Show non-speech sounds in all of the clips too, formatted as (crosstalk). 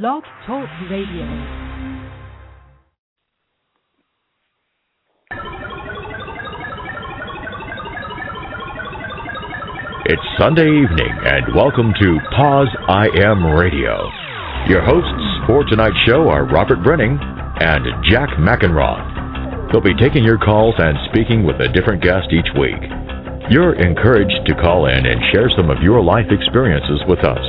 Blog Talk Radio. It's Sunday evening, and welcome to Pause I Am Radio. Your hosts for tonight's show are Robert Breining and Jack Mackenroth. They'll be taking your calls and speaking with a different guest each week. You're encouraged to call in and share some of your life experiences with us.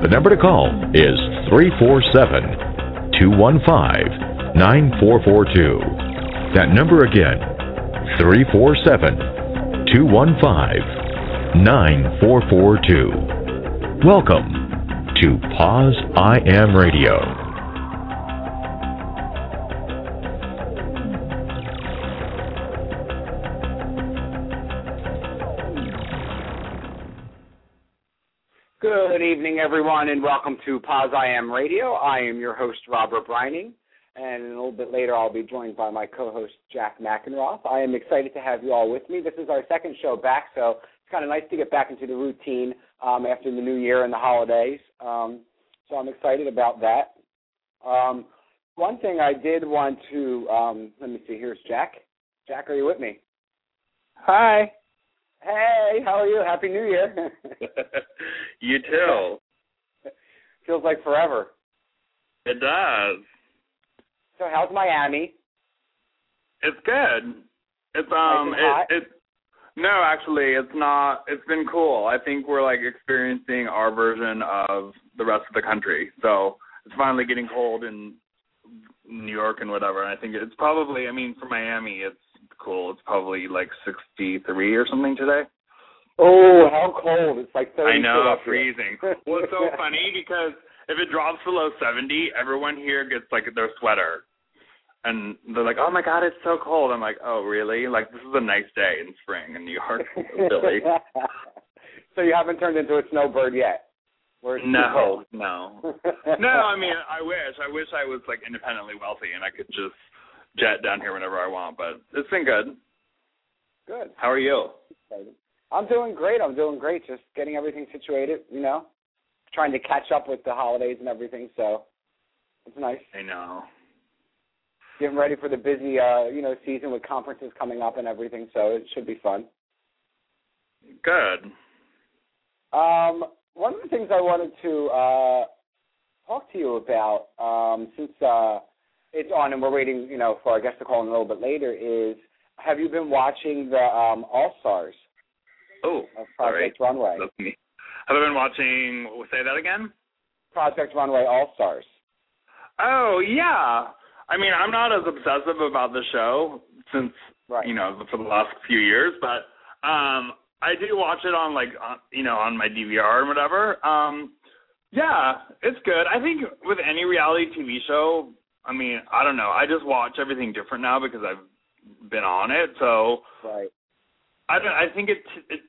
The number to call is 347 215 9442. That number again, 347 215 9442. Welcome to Pause I Am Radio. Evening, everyone, and welcome to POZIAM Radio. I am your host, Robert Breining, and a little bit later I'll be joined by my co-host, Jack Mackenroth. I am excited to have you all with me. This is our second show back, so it's kind of nice to get back into the routine um, after the new year and the holidays. Um, so I'm excited about that. Um, one thing I did want to um, let me see. Here's Jack. Jack, are you with me? Hi. Hey, how are you? Happy New Year. (laughs) you too. (laughs) Feels like forever. It does. So how's Miami? It's good. It's um nice it, it no, actually it's not it's been cool. I think we're like experiencing our version of the rest of the country. So it's finally getting cold in New York and whatever. And I think it's probably I mean for Miami it's cool. It's probably like sixty three or something today. Oh, how cold! It's like thirty. I know, freezing. (laughs) well, it's so funny because if it drops below 70, everyone here gets like their sweater. And they're like, "Oh my god, it's so cold." I'm like, "Oh, really? Like this is a nice day in spring in New York, Billy." (laughs) so you haven't turned into a snowbird yet? No, no, (laughs) no. I mean, I wish. I wish I was like independently wealthy and I could just jet down here whenever I want. But it's been good. Good. How are you? I'm doing great. I'm doing great. Just getting everything situated. You know, trying to catch up with the holidays and everything. So it's nice. I know. Getting ready for the busy, uh, you know, season with conferences coming up and everything. So it should be fun. Good. Um, one of the things I wanted to uh, talk to you about, um, since uh, it's on and we're waiting, you know, for our guest to call in a little bit later, is have you been watching the um, All Stars Oh. Project Runway? That's me. Have I been watching? Say that again. Project Runway All Stars. Oh yeah. I mean, I'm not as obsessive about the show since Right. you know for the last few years, but um I do watch it on like on, you know on my DVR and whatever. Um yeah, it's good. I think with any reality TV show, I mean, I don't know. I just watch everything different now because I've been on it. So Right. I don't, I think it it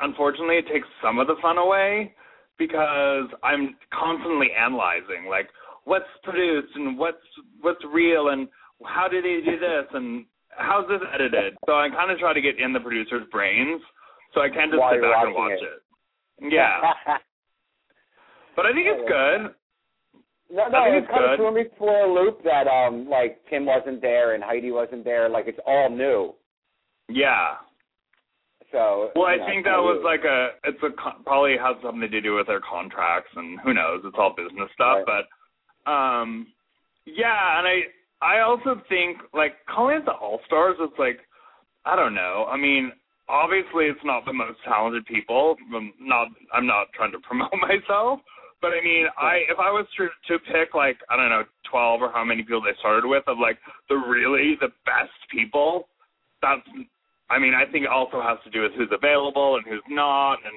unfortunately it takes some of the fun away because I'm constantly analyzing like what's produced and what's what's real and how did they do this and how's this edited. So I kind of try to get in the producer's brains so I can't just While sit back and watch it. Yeah, (laughs) but I think it's good. No, I no, it it's kind of good. threw me for a loop that um like Kim wasn't there and Heidi wasn't there. Like it's all new. Yeah. So Well, I know, think that was like a it's a probably has something to do with their contracts and who knows, it's all business stuff, but um yeah, and I I also think like calling it the All Stars it's like I don't know. I mean, obviously it's not the most talented people. I'm not I'm not trying to (laughs) promote myself, but I mean, I if I was to to pick like I don't know, 12 or how many people they started with of like the really the best people, that's I mean, I think it also has to do with who's available and who's not, and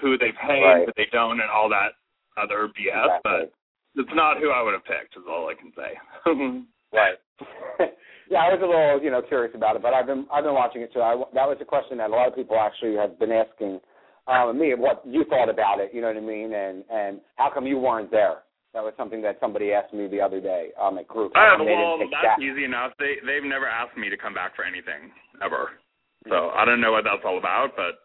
who they pay Right. and who they don't, and all that other BS. But it's not who I would have picked. Is all I can say. (laughs) Right. (laughs) yeah, I was a little, you know, curious about it, but I've been I've been watching it too. I, that was a question that a lot of people actually have been asking um, me what you thought about it. You know what I mean? And and how come you weren't there? That was something that somebody asked me the other day um, at group. And they well, that's that. easy enough. They they've never asked me to come back for anything ever. So I don't know what that's all about, but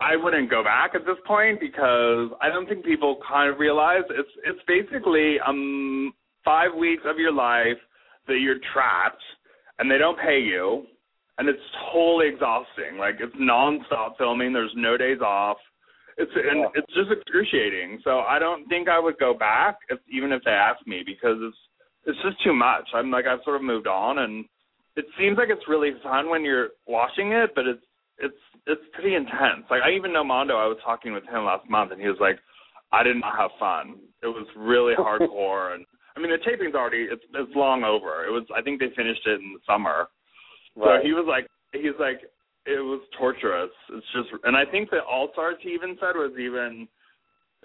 I wouldn't go back at this point because I don't think people kind of realize it's it's basically um five weeks of your life that you're trapped and they don't pay you and it's totally exhausting. Like it's nonstop filming. There's no days off. It's and it's just excruciating. So I don't think I would go back if even if they asked me because it's it's just too much. I'm like I've sort of moved on and it seems like it's really fun when you're watching it, but it's it's it's pretty intense. Like I even know Mondo. I was talking with him last month, and he was like, "I did not have fun. It was really (laughs) hardcore." and I mean, the taping's already it's it's long over. It was I think they finished it in the summer. Right. So he was like, he's like, it was torturous. It's just, and I think the All Stars he even said was even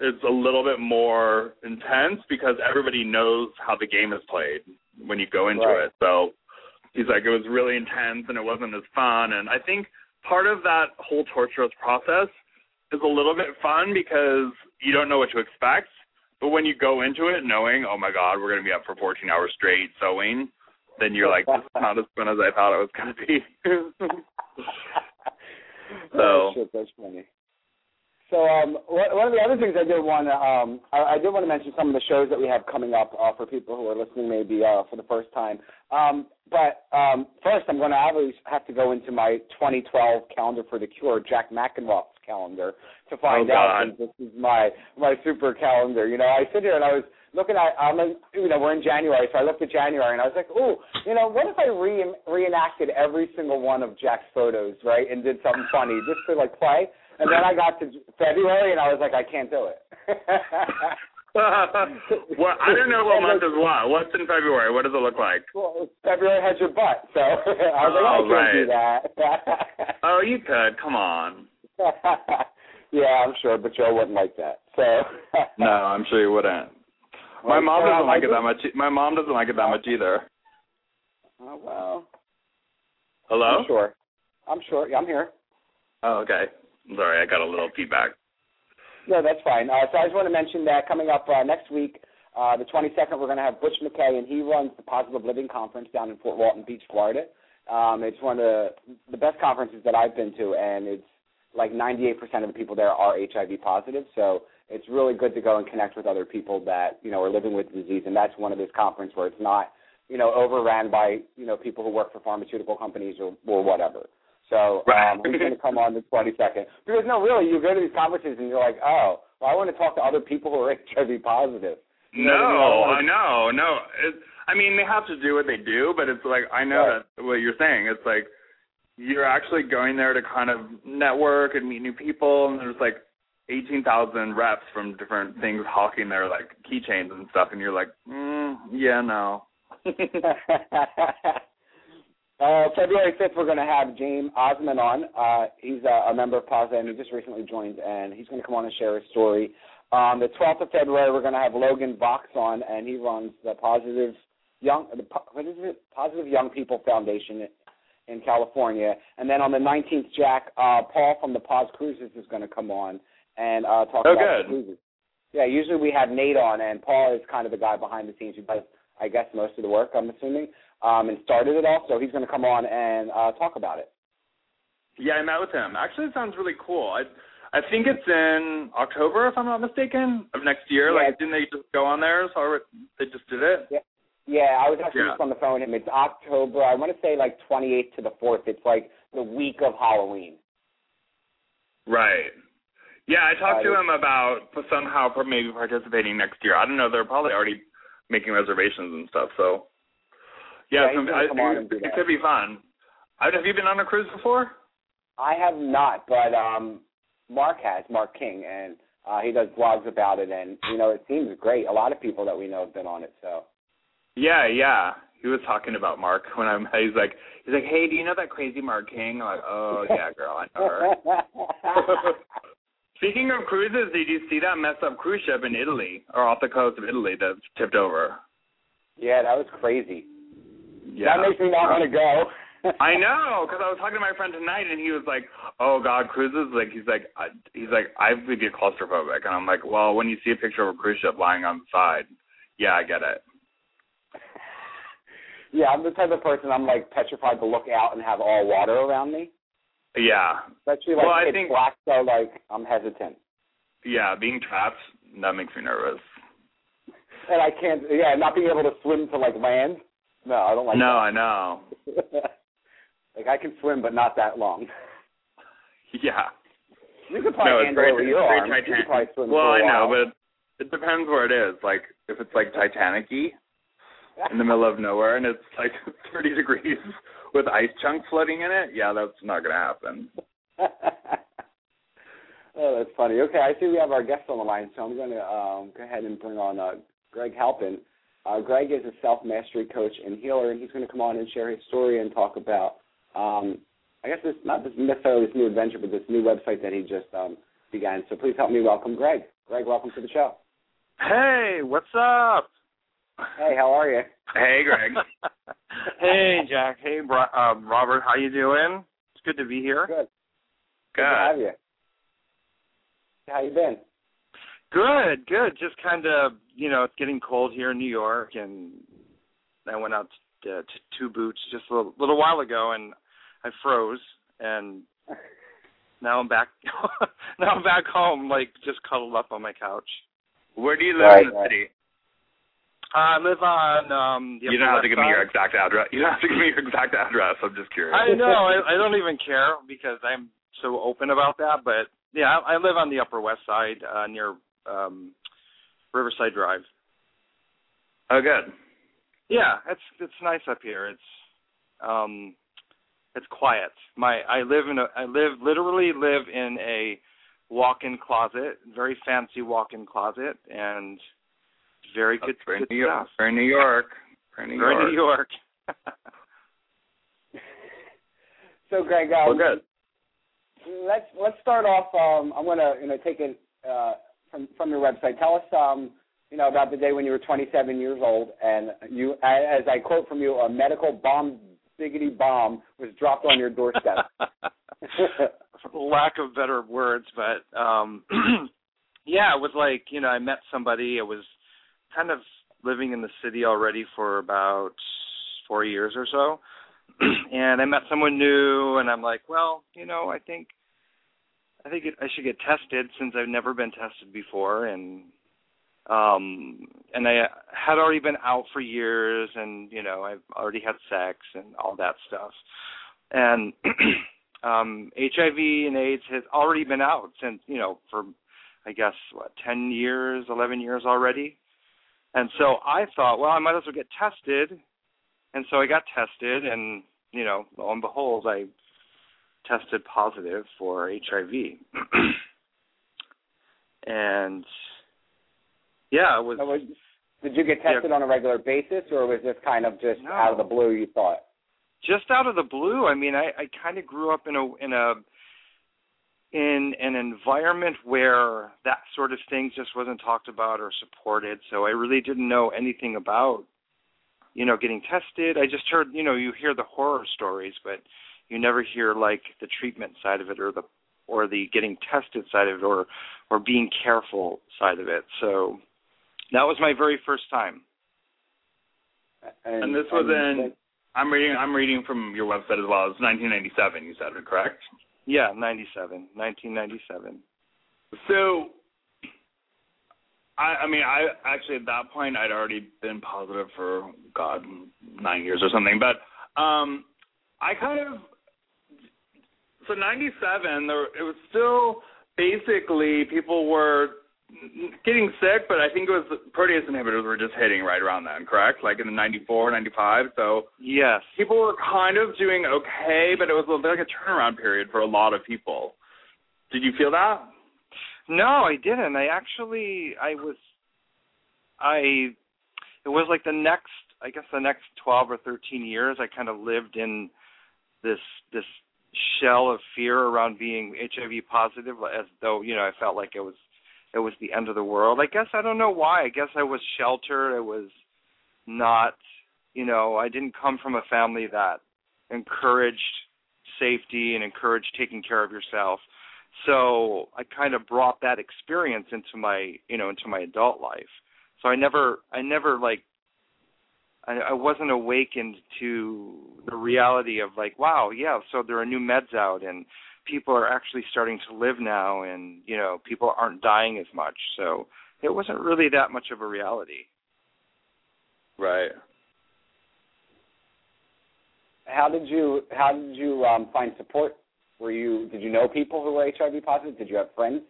it's a little bit more intense because everybody knows how the game is played when you go into right. it. So he's like, it was really intense and it wasn't as fun. And I think part of that whole torturous process is a little bit fun because you don't know what to expect. But when you go into it knowing, oh my God, we're going to be up for 14 hours straight sewing, then you're like, this is not as fun as I thought it was going to be. (laughs) so oh, shit, that's funny. So um, one of the other things I did want to um, I, I did want to mention some of the shows that we have coming up uh, for people who are listening maybe uh, for the first time. Um, but um, first, I'm going to have to go into my 2012 calendar for the Cure, Jack Mackenroth's calendar, to find oh, out. This is my my super calendar. You know, I sit here and I was looking at I'm in, you know we're in January, so I looked at January and I was like, oh, you know, what if I re- reenacted every single one of Jack's photos, right, and did something funny just to like play. And then I got to February and I was like, I can't do it. (laughs) well, I don't know what month is what. What's in February? What does it look like? Well, February has your butt, so (laughs) I was like, oh, I can't right. do that. (laughs) oh, you could. Come on. yeah, I'm sure, but Joe wouldn't like that. So. no, I'm sure you wouldn't. My mom doesn't like it that much. My mom doesn't like it that much either. Oh well. Hello. I'm sure. I'm sure. Yeah, I'm here. Oh, okay. Sorry, I got a little feedback. No, that's fine. Uh, so I just want to mention that coming up uh, next week, uh, the 22nd, we're going to have Butch McKay, and he runs the Positive Living Conference down in Fort Walton Beach, Florida. Um, it's one of the, the best conferences that I've been to, and it's like 98% of the people there are HIV positive. So it's really good to go and connect with other people that you know are living with the disease, and that's one of this conference where it's not you know overran by you know people who work for pharmaceutical companies or or whatever. So um, who's going to come on the 22nd? Because no, really, you go to these conferences and you're like, oh, well, I want to talk to other people who are (laughs) HIV positive. You no, I. I know, no. It, I mean, they have to do what they do, but it's like I know right. that what you're saying. It's like you're actually going there to kind of network and meet new people, and there's like 18,000 reps from different things hawking their like keychains and stuff, and you're like, mm, yeah, no. (laughs) Uh, February 5th, we're going to have James Osman on. Uh, he's a, a, member of PASA, and he just recently joined, and he's going to come on and share his story. On um, the 12th of February, we're going to have Logan Vox on, and he runs the Positive Young, the, what is it? Positive Young People Foundation in California. And then on the 19th, Jack, uh, Paul from the Pause Cruises is going to come on and uh, talk oh, about good. cruises. Yeah, usually we have Nate on, and Paul is kind of the guy behind the scenes who does, I guess, most of the work. I'm assuming um, and started it all. So he's going to come on and uh, talk about it. Yeah, I met with him. Actually, it sounds really cool. I I think it's in October, if I'm not mistaken, of next year. Yeah. Like, didn't they just go on there? So they just did it. Yeah. Yeah, I was actually yeah. just on the phone with him. It's October. I want to say like 28th to the 4th. It's like the week of Halloween. Right. Yeah, I talked to him about somehow maybe participating next year. I don't know. They're probably already making reservations and stuff. So yeah, yeah some, I, it, it could be fun. have you been on a cruise before? I have not, but um Mark has, Mark King, and uh he does blogs about it and you know, it seems great. A lot of people that we know have been on it, so Yeah, yeah. He was talking about Mark when I'm (laughs) he's like he's like, Hey, do you know that crazy Mark King? I'm like, Oh yeah, girl, I know her. (laughs) (laughs) Speaking of cruises, did you see that messed up cruise ship in Italy or off the coast of Italy that tipped over? Yeah, that was crazy. Yeah. That makes me not want to go. (laughs) I know, because I was talking to my friend tonight, and he was like, "Oh God, cruises!" Like he's like, I, he's like, I would get claustrophobic, and I'm like, well, when you see a picture of a cruise ship lying on the side, yeah, I get it. (laughs) Yeah, I'm the type of person I'm like petrified to look out and have all water around me. Yeah. Especially like well, I think, black, so like I'm hesitant. Yeah, being trapped that makes me nervous. And I can't. Yeah, not being able to swim to like land. No, I don't like. No, that. I know. (laughs) like I can swim, but not that long. (laughs) Yeah. You could probably no, handle very, it with your very arms. You could probably swim well, I know, while. but it depends where it is. Like if it's like Titanic-y in the middle of nowhere and it's like (laughs) 30 degrees with ice chunks floating in it, yeah, that's not gonna happen. (laughs) oh, that's funny. Okay, I see we have our guest on the line, so I'm going to um, go ahead and bring on uh, Greg Halpen. Uh, Greg is a self-mastery coach and healer, and he's going to come on and share his story and talk about, um, I guess it's not this necessarily this new adventure, but this new website that he just um, began. So please help me welcome Greg. Greg, welcome to the show. Hey, what's up? Hey, how are you? Hey, Greg. (laughs) hey, Jack. Hey, Bro- uh, Robert. How you doing? It's good to be here. Good. Good. Good to have you. How you been? Good, good. Just kind of, you know, it's getting cold here in New York, and I went out to, to two boots just a little, little while ago, and I froze, and (laughs) now I'm back. (laughs) now I'm back home, like just cuddled up on my couch. Where do you live Right, in the right. city? I live on um the You don't have to give West me your exact address. You don't have to give me your exact address. I'm just curious. I know. I, I don't even care because I'm so open about that. But yeah, I, I live on the Upper West Side uh, near um Riverside Drive. Oh, good. Yeah, it's it's nice up here. It's um it's quiet. My I live in a I live literally live in a walk-in closet, very fancy walk-in closet, and very good, for good New York. for New York. For New Very York. New York. (laughs) So, Greg, Well, um, good. let's let's start off. Um, I'm gonna you know take it uh, from from your website. Tell us um, you know about the day when you were 27 years old and you, as I quote from you, a medical bomb, biggity bomb was dropped on your doorstep. (laughs) (laughs) lack of better words, but um (clears throat) yeah, it was like, you know, I met somebody, I was kind of living in the city already for about 4 years or so. (clears throat) and I met someone new and I'm like, well, you know, I think I think it, I should get tested since I've never been tested before and um and I had already been out for years and you know I've already had sex and all that stuff. And (clears throat) um HIV and AIDS has already been out since, you know, for I guess what, 10 years, 11 years already. And so I thought, well, I might as well get tested. And so I got tested and, you know, lo and behold, I tested positive for HIV. (clears throat) and yeah, it was was- Did you get tested on a regular basis, or was this kind of just No. out of the blue? You thought? just out of the blue. I mean, I, I kind of grew up in a in a in an environment where that sort of thing just wasn't talked about or supported. So I really didn't know anything about, you know, getting tested. I just heard, you know, you hear the horror stories, but you never hear like the treatment side of it or the or the getting tested side of it or or being careful side of it. So that was my very first time. And, And this was and- in. I'm reading. I'm reading from your website as well. It's 1997. You said it correct. Yeah, 97, 1997. So, I, I mean, I actually at that point I'd already been positive for God nine years or something. But um, I kind of so '97 there it was still basically people were getting sick, but I think it was protease inhibitors were just hitting right around then, correct? Like in the '94, '95. So Yes. people were kind of doing okay, but it was a little bit like a turnaround period for a lot of people. Did you feel that? No, I didn't. I actually I was I it was like the next I guess the next 12 or 13 years I kind of lived in this this shell of fear around being HIV positive as though, you know, I felt like it was it was the end of the world. I guess I don't know why. I guess I was sheltered. I was not, you know, I didn't come from a family that encouraged safety and encouraged taking care of yourself. So I kind of brought that experience into my, you know, into my adult life. So I never, I never like, I, I wasn't awakened to the reality of like, wow, yeah, so there are new meds out and people are actually starting to live now and you know people aren't dying as much. So it wasn't really that much of a reality. Right. How did you how did you um find support? Were you did you know people who were hiv positive? Did you have friends?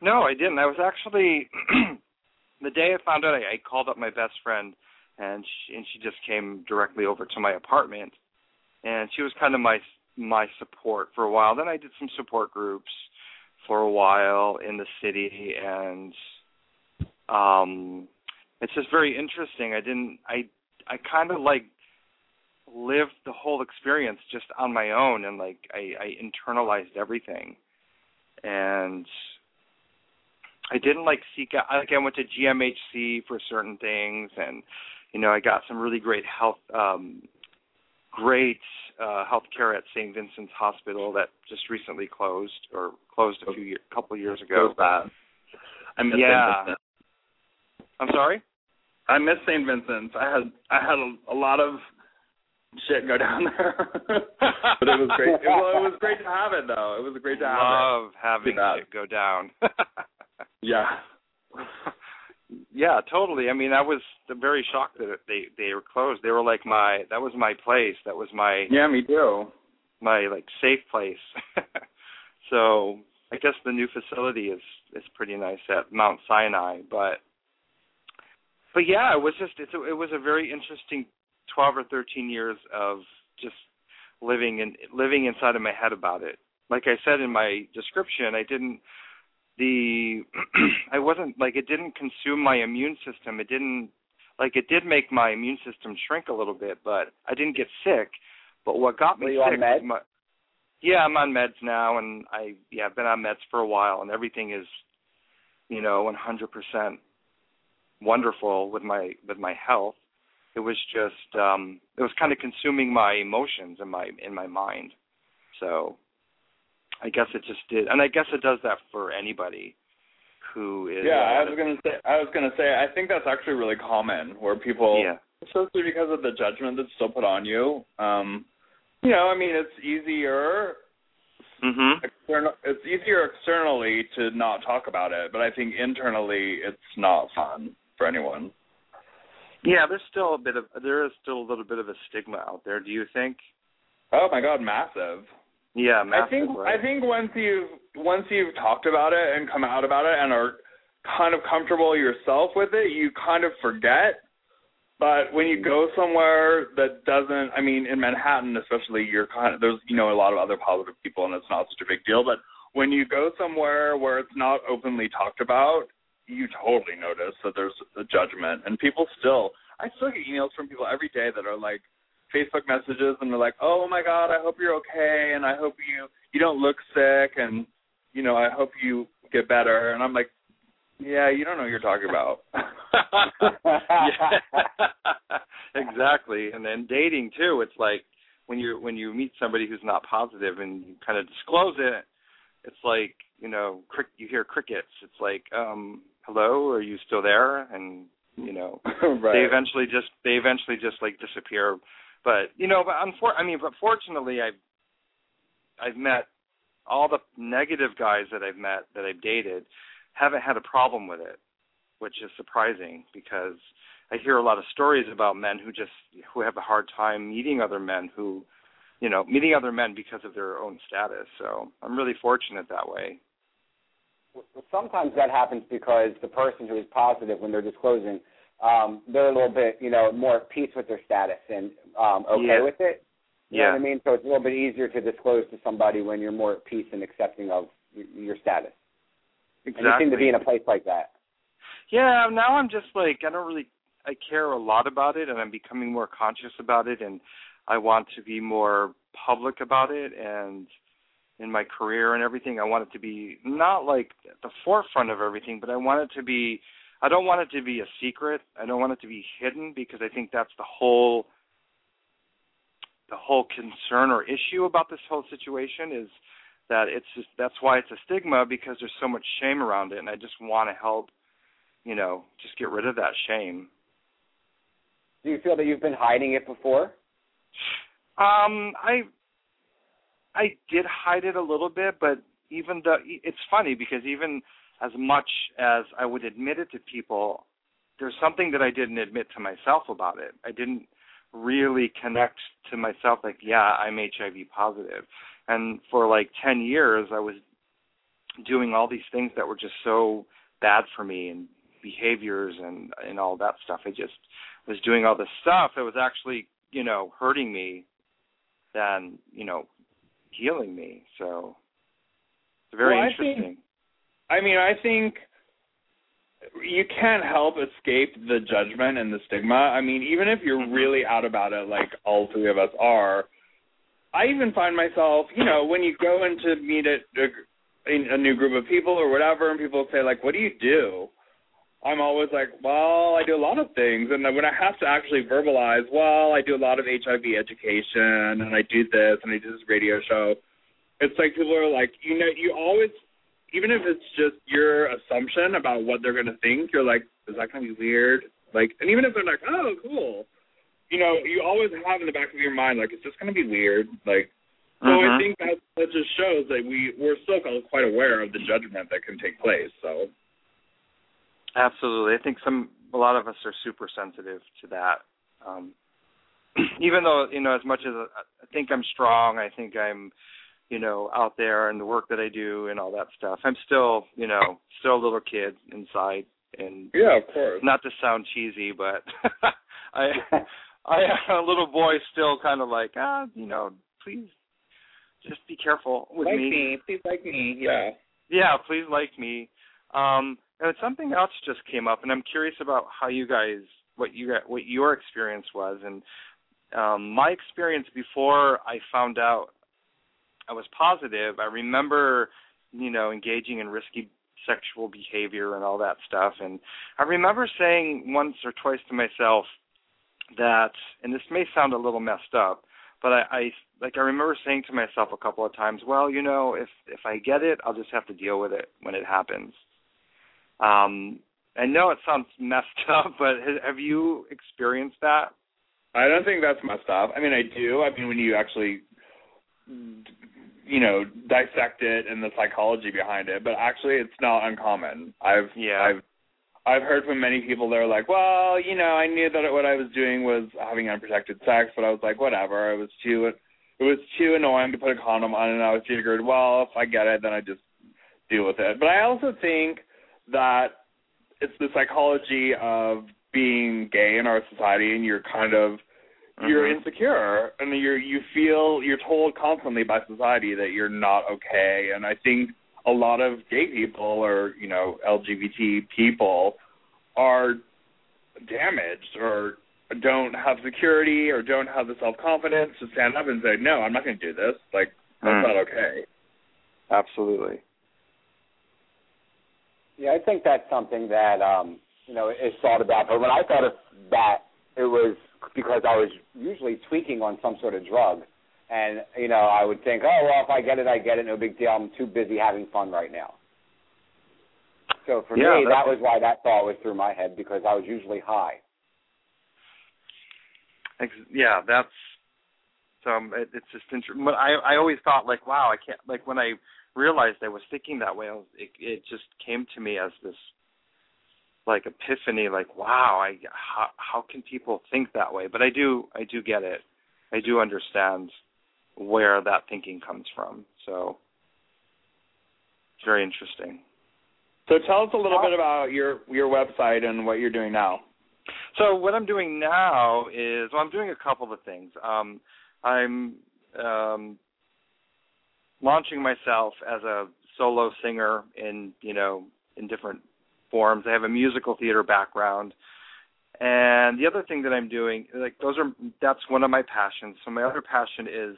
No i didn't. I was actually (clears throat) the day i found out I, I called up my best friend and she, and she just came directly over to my apartment. And she was kind of my my support for a while. Then I did some support groups for a while in the city and um it's just very interesting. I didn't I I kind of like lived the whole experience just on my own and like I I internalized everything. And I didn't like seek out like I went to GMHC for certain things and you know, I got some really great health um great uh, healthcare at St. Vincent's Hospital that just recently closed or closed a few year, couple of years ago. That. I miss yeah. St. Vincent. I'm sorry. I miss St. Vincent's. I had I had a, a lot of shit go down there, (laughs) but it was great. It, well, it was great to have it though. It was great to have Love it. having it go down. (laughs) yeah. Yeah, totally. I mean, I was very shocked that they they were closed. They were like my that was my place. That was my yeah, me too. My like safe place. (laughs) so I guess the new facility is is pretty nice at Mount Sinai, but but yeah, it was just it's a, it was a very interesting twelve or thirteen years of just living in living inside of my head about it. Like I said in my description, I didn't the (clears throat) I wasn't like it didn't consume my immune system. It didn't like it did make my immune system shrink a little bit, but I didn't get sick. But what got me sick was my yeah, I'm on meds now, and I yeah I've been on meds for a while, and everything is you know 100% wonderful with my with my health. It was just um it was kind of consuming my emotions and my in my mind. So I guess it just did, and I guess it does that for anybody who is. Yeah, I was gonna say. I was gonna say. I think that's actually really common where people, yeah. especially because of the judgment that's still put on you. Um, you know, I mean, it's easier. Mm-hmm. External, it's easier externally to not talk about it, but I think internally it's not fun for anyone. Yeah, there's still a bit of there is still a little bit of a stigma out there. Do you think? Oh my God, massive. Yeah, massive, I think right? I think once you've once you've talked about it and come out about it and are kind of comfortable yourself with it, you kind of forget. But when you go somewhere that doesn't, I mean, in Manhattan especially, you're kind of there's you know a lot of other positive people and it's not such a big deal. But when you go somewhere where it's not openly talked about, you totally notice that there's a judgment and people still. I still get emails from people every day that are like, Facebook messages and they're like, "Oh my God, I hope you're okay, and I hope you you don't look sick, and you know I hope you get better." And I'm like, "Yeah, you don't know what you're talking about." (laughs) (laughs) exactly, and then dating too. It's like when you when you meet somebody who's not positive and you kind of disclose it, it's like you know, crick, you hear crickets. It's like, um, "Hello, are you still there?" And you know, (laughs) right. they eventually just they eventually just like disappear but you know, but unfor- I mean, but fortunately, I've I've met all the negative guys that I've met that I've dated haven't had a problem with it, which is surprising because I hear a lot of stories about men who just who have a hard time meeting other men who, you know, meeting other men because of their own status. So I'm really fortunate that way. Sometimes that happens because the person who is positive when they're disclosing um, they're a little bit, you know, more at peace with their status and um, okay yeah. with it. You yeah. know what I mean? So it's a little bit easier to disclose to somebody when you're more at peace and accepting of your status. Exactly. And you seem to be in a place like that. Yeah, now I'm just like I don't really I care a lot about it and I'm becoming more conscious about it and I want to be more public about it and in my career and everything I want it to be not like the forefront of everything, but I want it to be I don't want it to be a secret. I don't want it to be hidden because I think that's the whole the whole concern or issue about this whole situation is that it's just that's why it's a stigma because there's so much shame around it and I just want to help you know just get rid of that shame. Do you feel that you've been hiding it before? Um, I I did hide it a little bit, but even though it's funny because even as much as I would admit it to people, there's something that I didn't admit to myself about it. I didn't really connect to myself like, yeah, I'm HIV positive. And for like 10 years I was doing all these things that were just so bad for me and behaviors and and all that stuff. I just was doing all this stuff that was actually, you know, hurting me than, you know, healing me. So it's very well, interesting. I, think, I mean, I think you can't help escape the judgment and the stigma. I mean, even if you're mm-hmm. really out about it, like all three of us are, I even find myself, you know, when you go into meet a, a, a new group of people or whatever, and people say like, "What do you do?" I'm always like, well, I do a lot of things, and when I have to actually verbalize, well, I do a lot of HIV education, and I do this, and I do this radio show. It's like people are like, you know, you always, even if it's just your assumption about what they're gonna think, you're like, is that gonna be weird? Like, and even if they're like, oh, cool, you know, you always have in the back of your mind, like, is this gonna be weird? Like, so uh-huh. I think that that just shows that we we're still quite aware of the judgment that can take place. So. Absolutely, I think some a lot of us are super sensitive to that. Um, (clears throat) even though you know, as much as I think I'm strong, I think I'm, you know, out there and the work that I do and all that stuff. I'm still, you know, still a little kid inside, and yeah, of course. Not to sound cheesy, but (laughs) I, (laughs) I, a little boy, still kind of like, ah, you know, please, just be careful with like me. me. Please like me. Yeah. Yeah, please like me. Um, and something else just came up, and I'm curious about how you guys, what you got, what your experience was, and um, my experience before I found out I was positive. I remember, you know, engaging in risky sexual behavior and all that stuff, and I remember saying once or twice to myself that, and this may sound a little messed up, but I, I like I remember saying to myself a couple of times, well, you know, if if I get it, I'll just have to deal with it when it happens. Um, I know it sounds (laughs) messed up, but have you experienced that? I don't think that's messed up. I mean, I do. I mean, when you actually, you know, dissect it and the psychology behind it, but actually, it's not uncommon. I've yeah. I've I've heard from many people that are like, well, you know, I knew that what I was doing was having unprotected sex, but I was like, whatever. It was too it was too annoying to put a condom on, and I was figured, well, if I get it, then I just deal with it. But I also think that it's the psychology of being gay in our society and you're kind of mm-hmm. you're insecure and you're you feel you're told constantly by society that you're not okay and I think a lot of gay people or you know LGBT people are damaged or don't have security or don't have the self confidence to stand up and say no I'm not going to do this like that's mm. not okay absolutely yeah, I think that's something that um, you know is thought about. But when I thought of that, it was because I was usually tweaking on some sort of drug, and you know I would think, oh well, if I get it, I get it, no big deal. I'm too busy having fun right now. So for yeah, me, that was why that thought was through my head because I was usually high. Yeah, that's um, it, it's just interesting. But I I always thought like, wow, I can't like when I realized I was thinking that way. I Was, it, it just came to me as this like epiphany, like wow, I how how can people think that way? But I do I do get it. I do understand where that thinking comes from. So it's very interesting. So tell us a little bit about your your website and what you're doing now. So what I'm doing now is well, I'm doing a couple of things. Um, I'm um, launching myself as a solo singer in you know in different forms. I have a musical theater background. And the other thing that I'm doing, like those are that's one of my passions. So my other passion is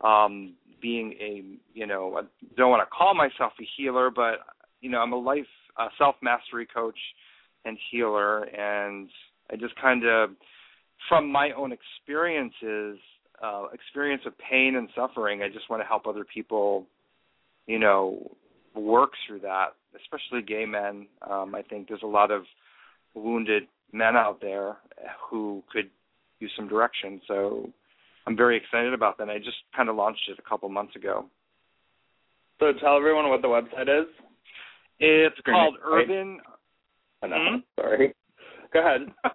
um being a you know I don't want to call myself a healer, but you know I'm a life uh, self mastery coach and healer, and I just kind of from my own experiences uh, experience of pain and suffering. I just want to help other people, you know, work through that, especially gay men. Um, I think there's a lot of wounded men out there who could use some direction. So I'm very excited about that. I just kind of launched it a couple months ago. So tell everyone what the website is. It's called Urban. I know. Hmm? Sorry. Go ahead. (laughs)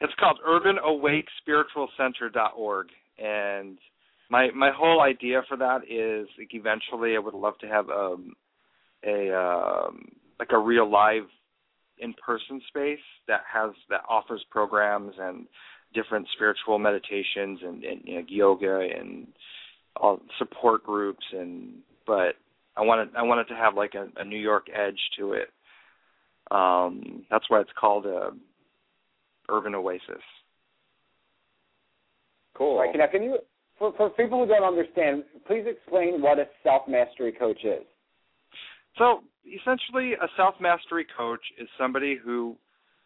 it's called UrbanOasisSpiritualCenter.org, and my my whole idea for that is like eventually I would love to have um, a um, like a real live in person space that has that offers programs and different spiritual meditations and, and you know, yoga and all support groups and but I wanted I wanted to have like a, a New York edge to it. Um, that's why it's called a urban oasis. Cool. Right, can, can you for for people who don't understand, please explain what a self mastery coach is. So essentially, a self mastery coach is somebody who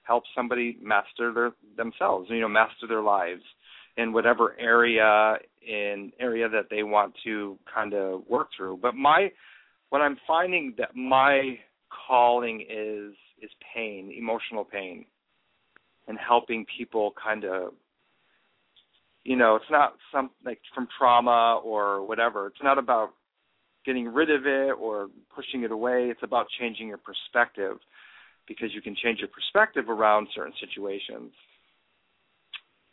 helps somebody master their themselves, you know, master their lives in whatever area in area that they want to kind of work through. But my what I'm finding that my calling is is pain, emotional pain, and helping people kind of you know, it's not some like from trauma or whatever. It's not about getting rid of it or pushing it away. It's about changing your perspective because you can change your perspective around certain situations.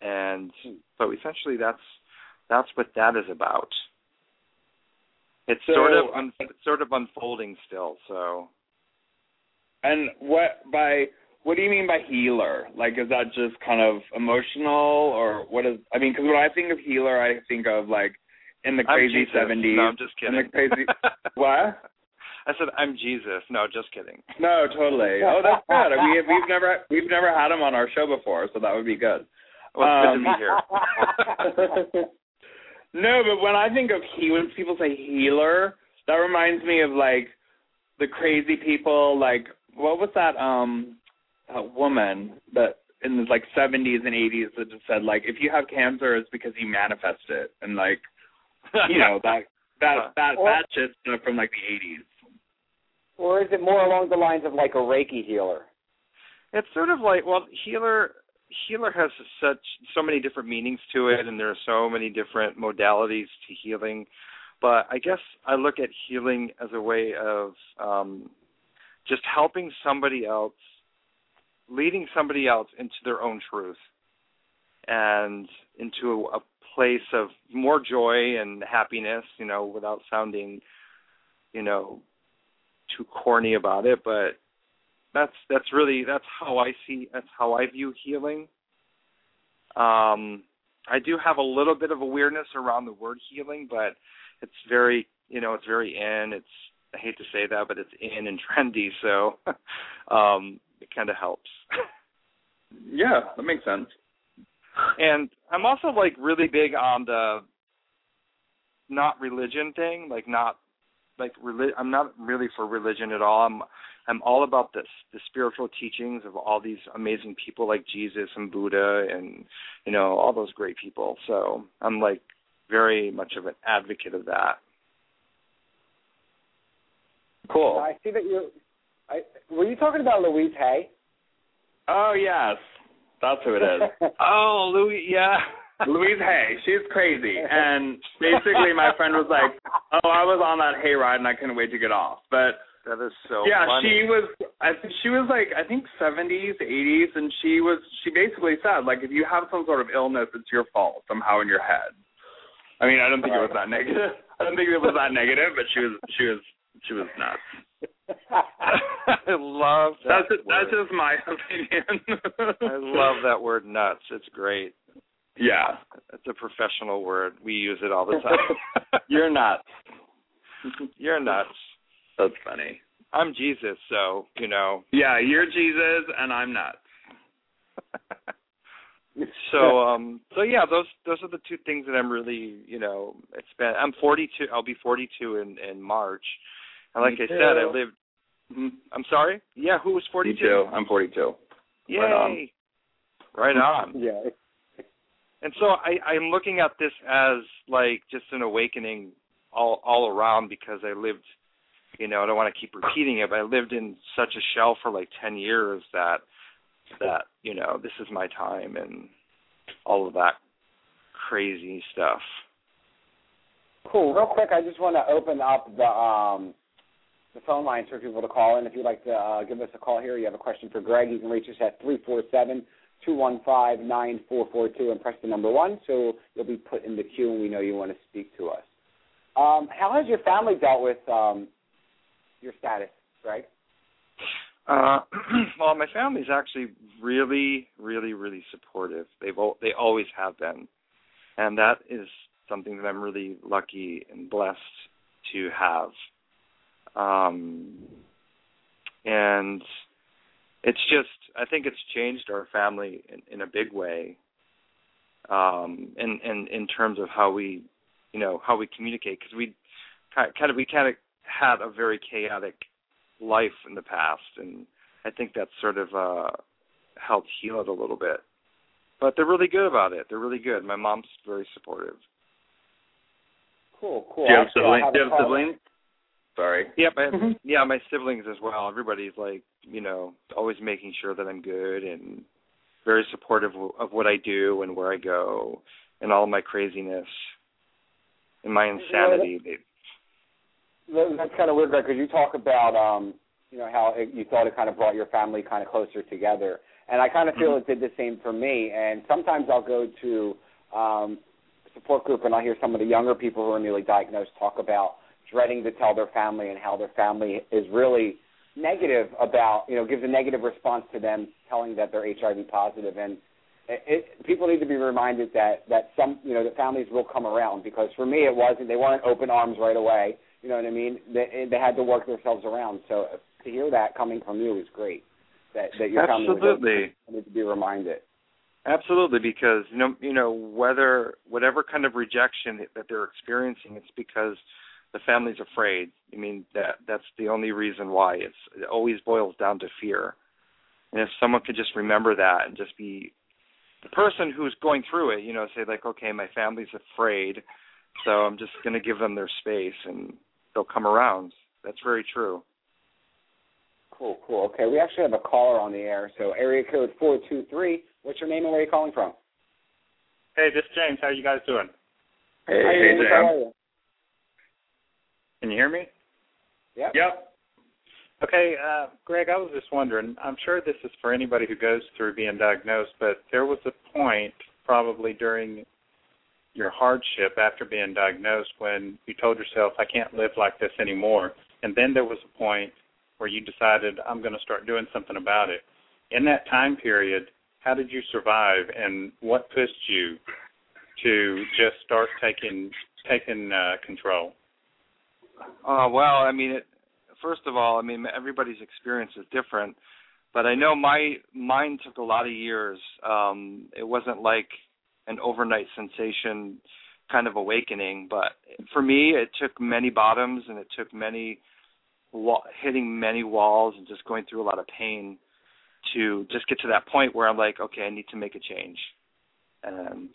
And so essentially that's that's what that is about. It's so, sort of un- it's sort of unfolding still, so and what by what do you mean by healer? Like, is that just kind of emotional, or what is? I mean, because when I think of healer, I think of like in the crazy seventies. No, I'm just kidding. In the crazy (laughs) what? I said I'm Jesus. No, just kidding. No, totally. Oh, that's good. We we've never we've never had him on our show before, so that would be good. Well, it's um, good to be here. (laughs) no, but when I think of he, when people say healer, that reminds me of like the crazy people. Like, what was that? Um, a woman that in the like 70s and 80s that just said like if you have cancer it's because you manifest it and like you know that that (laughs) that or, that shit stuff from like the 80s. Or is it more along the lines of like a Reiki healer? It's sort of like well healer healer has such so many different meanings to it and there are so many different modalities to healing but i guess i look at healing as a way of um just helping somebody else leading somebody else into their own truth and into a place of more joy and happiness, you know, without sounding, you know, too corny about it, but that's that's really that's how I see that's how I view healing. Um I do have a little bit of a weirdness around the word healing, but it's very, you know, it's very in. It's I hate to say that, but it's in and (laughs) trendy, so (laughs) um it kind of helps. yeah, that makes sense. And I'm also like really big on the not religion thing, like not like reli- I'm not really for religion at all. I'm I'm all about this the spiritual teachings of all these amazing people like Jesus and Buddha and you know all those great people. So I'm like very much of an advocate of that. Cool. I see that you I, were you talking about Louise Hay? Oh yes, that's who it is. oh, (laughs) Louise, yeah. Louise Hay, she's crazy, and basically my friend was like, "Oh, I was on that hayride and I couldn't wait to get off." But that is so. Yeah, funny. she was. I think she was like I think seventies, eighties, and she was. She basically said like if you have some sort of illness, it's your fault somehow in your head. I mean, I don't think it was that negative. (laughs) I don't think it was that negative, but she was. She was. She was nuts. (laughs) I love that. That's, that's just my opinion. (laughs) I love that word nuts. It's great. Yeah. It's a professional word. We use it all the time. (laughs) You're nuts. You're nuts. That's funny. I'm Jesus, so, you know. Yeah, you're Jesus and I'm nuts. so um so yeah, those those are the two things that I'm really, you know, it's been I'm 42 I'll be 42 in in March. And like Me I too. said, I lived Mm-hmm. I'm sorry. Yeah, who was 42? Me too. I'm 42. Yay! Right on. Right (laughs) on. yeah. And so I, I'm looking at this as like just an awakening all all around because I lived, you know, I don't want to keep repeating it, but I lived in such a shell for like 10 years that that you know this is my time and all of that crazy stuff. Cool. Real quick, I just want to open up the um, the phone lines for people to call in. If you'd like to uh, give us a call here, you have a question for Greg, you can reach us at three four seven two one five nine four four two and press the number one, so you'll be put in the queue, and we know you want to speak to us. Um, how has your family dealt with um, your status, Greg? Uh, (clears throat) well, my family's actually really, really, really supportive. They've al- they always have been, and that is something that I'm really lucky and blessed to have. Um, and it's just, I think it's changed our family in, in a big way. Um, in, in in terms of how we, you know, how we communicate, because we kind of we kind of had a very chaotic life in the past, and I think that's sort of uh, helped heal it a little bit. But they're really good about it. They're really good. My mom's very supportive. Cool, cool. Do you have siblings? Do you have siblings? Sorry. Yeah, my Mhm. yeah, my siblings as well. Everybody's like, you know, always making sure that I'm good and very supportive of what I do and where I go and all my craziness and my insanity. They, That- That's kind of weird, Greg, because you talk about, um, you know, how it, you thought it kind of brought your family kind of closer together, and I kind of feel it did the same for me. And sometimes I'll go to um, support group and I'll hear some of the younger people who are newly diagnosed talk about dreading to tell their family and how their family is really negative about, you know, gives a negative response to them telling that they're HIV positive. And it, it, people need to be reminded that that some, you know, that families will come around because for me it wasn't. They weren't open arms right away. You know what I mean? They, they had to work themselves around. So to hear that coming from you is great. That that your family absolutely. open. need to be reminded. Absolutely, because you know, you know, whether whatever kind of rejection that they're experiencing, it's because the family's afraid. I mean, that that's the only reason why. It's it always boils down to fear. And if someone could just remember that and just be the person who's going through it, you know, say like, okay, my family's afraid, so I'm just going to give them their space, and they'll come around. That's very true. Cool, cool. Okay, we actually have a caller on the air. So area code four two three. What's your name and where are you calling from? Hey, this is James. How are you guys doing? Hey, Hi, hey, James. How are Sam. you? Can you hear me? Yep. Yep. Okay, uh, Greg, I was just wondering. I'm sure this is for anybody who goes through being diagnosed, but there was a point probably during your hardship after being diagnosed when you told yourself, I can't live like this anymore. And then there was a point where you decided, I'm going to start doing something about it. In that time period, how did you survive and what pushed you to just start taking taking uh, control? Uh, well, I mean, it, first of all, I mean, everybody's experience is different, but I know my mine took a lot of years. Um, it wasn't like an overnight sensation kind of awakening, but for me, it took many bottoms and it took many wa- hitting many walls and just going through a lot of pain to just get to that point where I'm like, okay, I need to make a change. And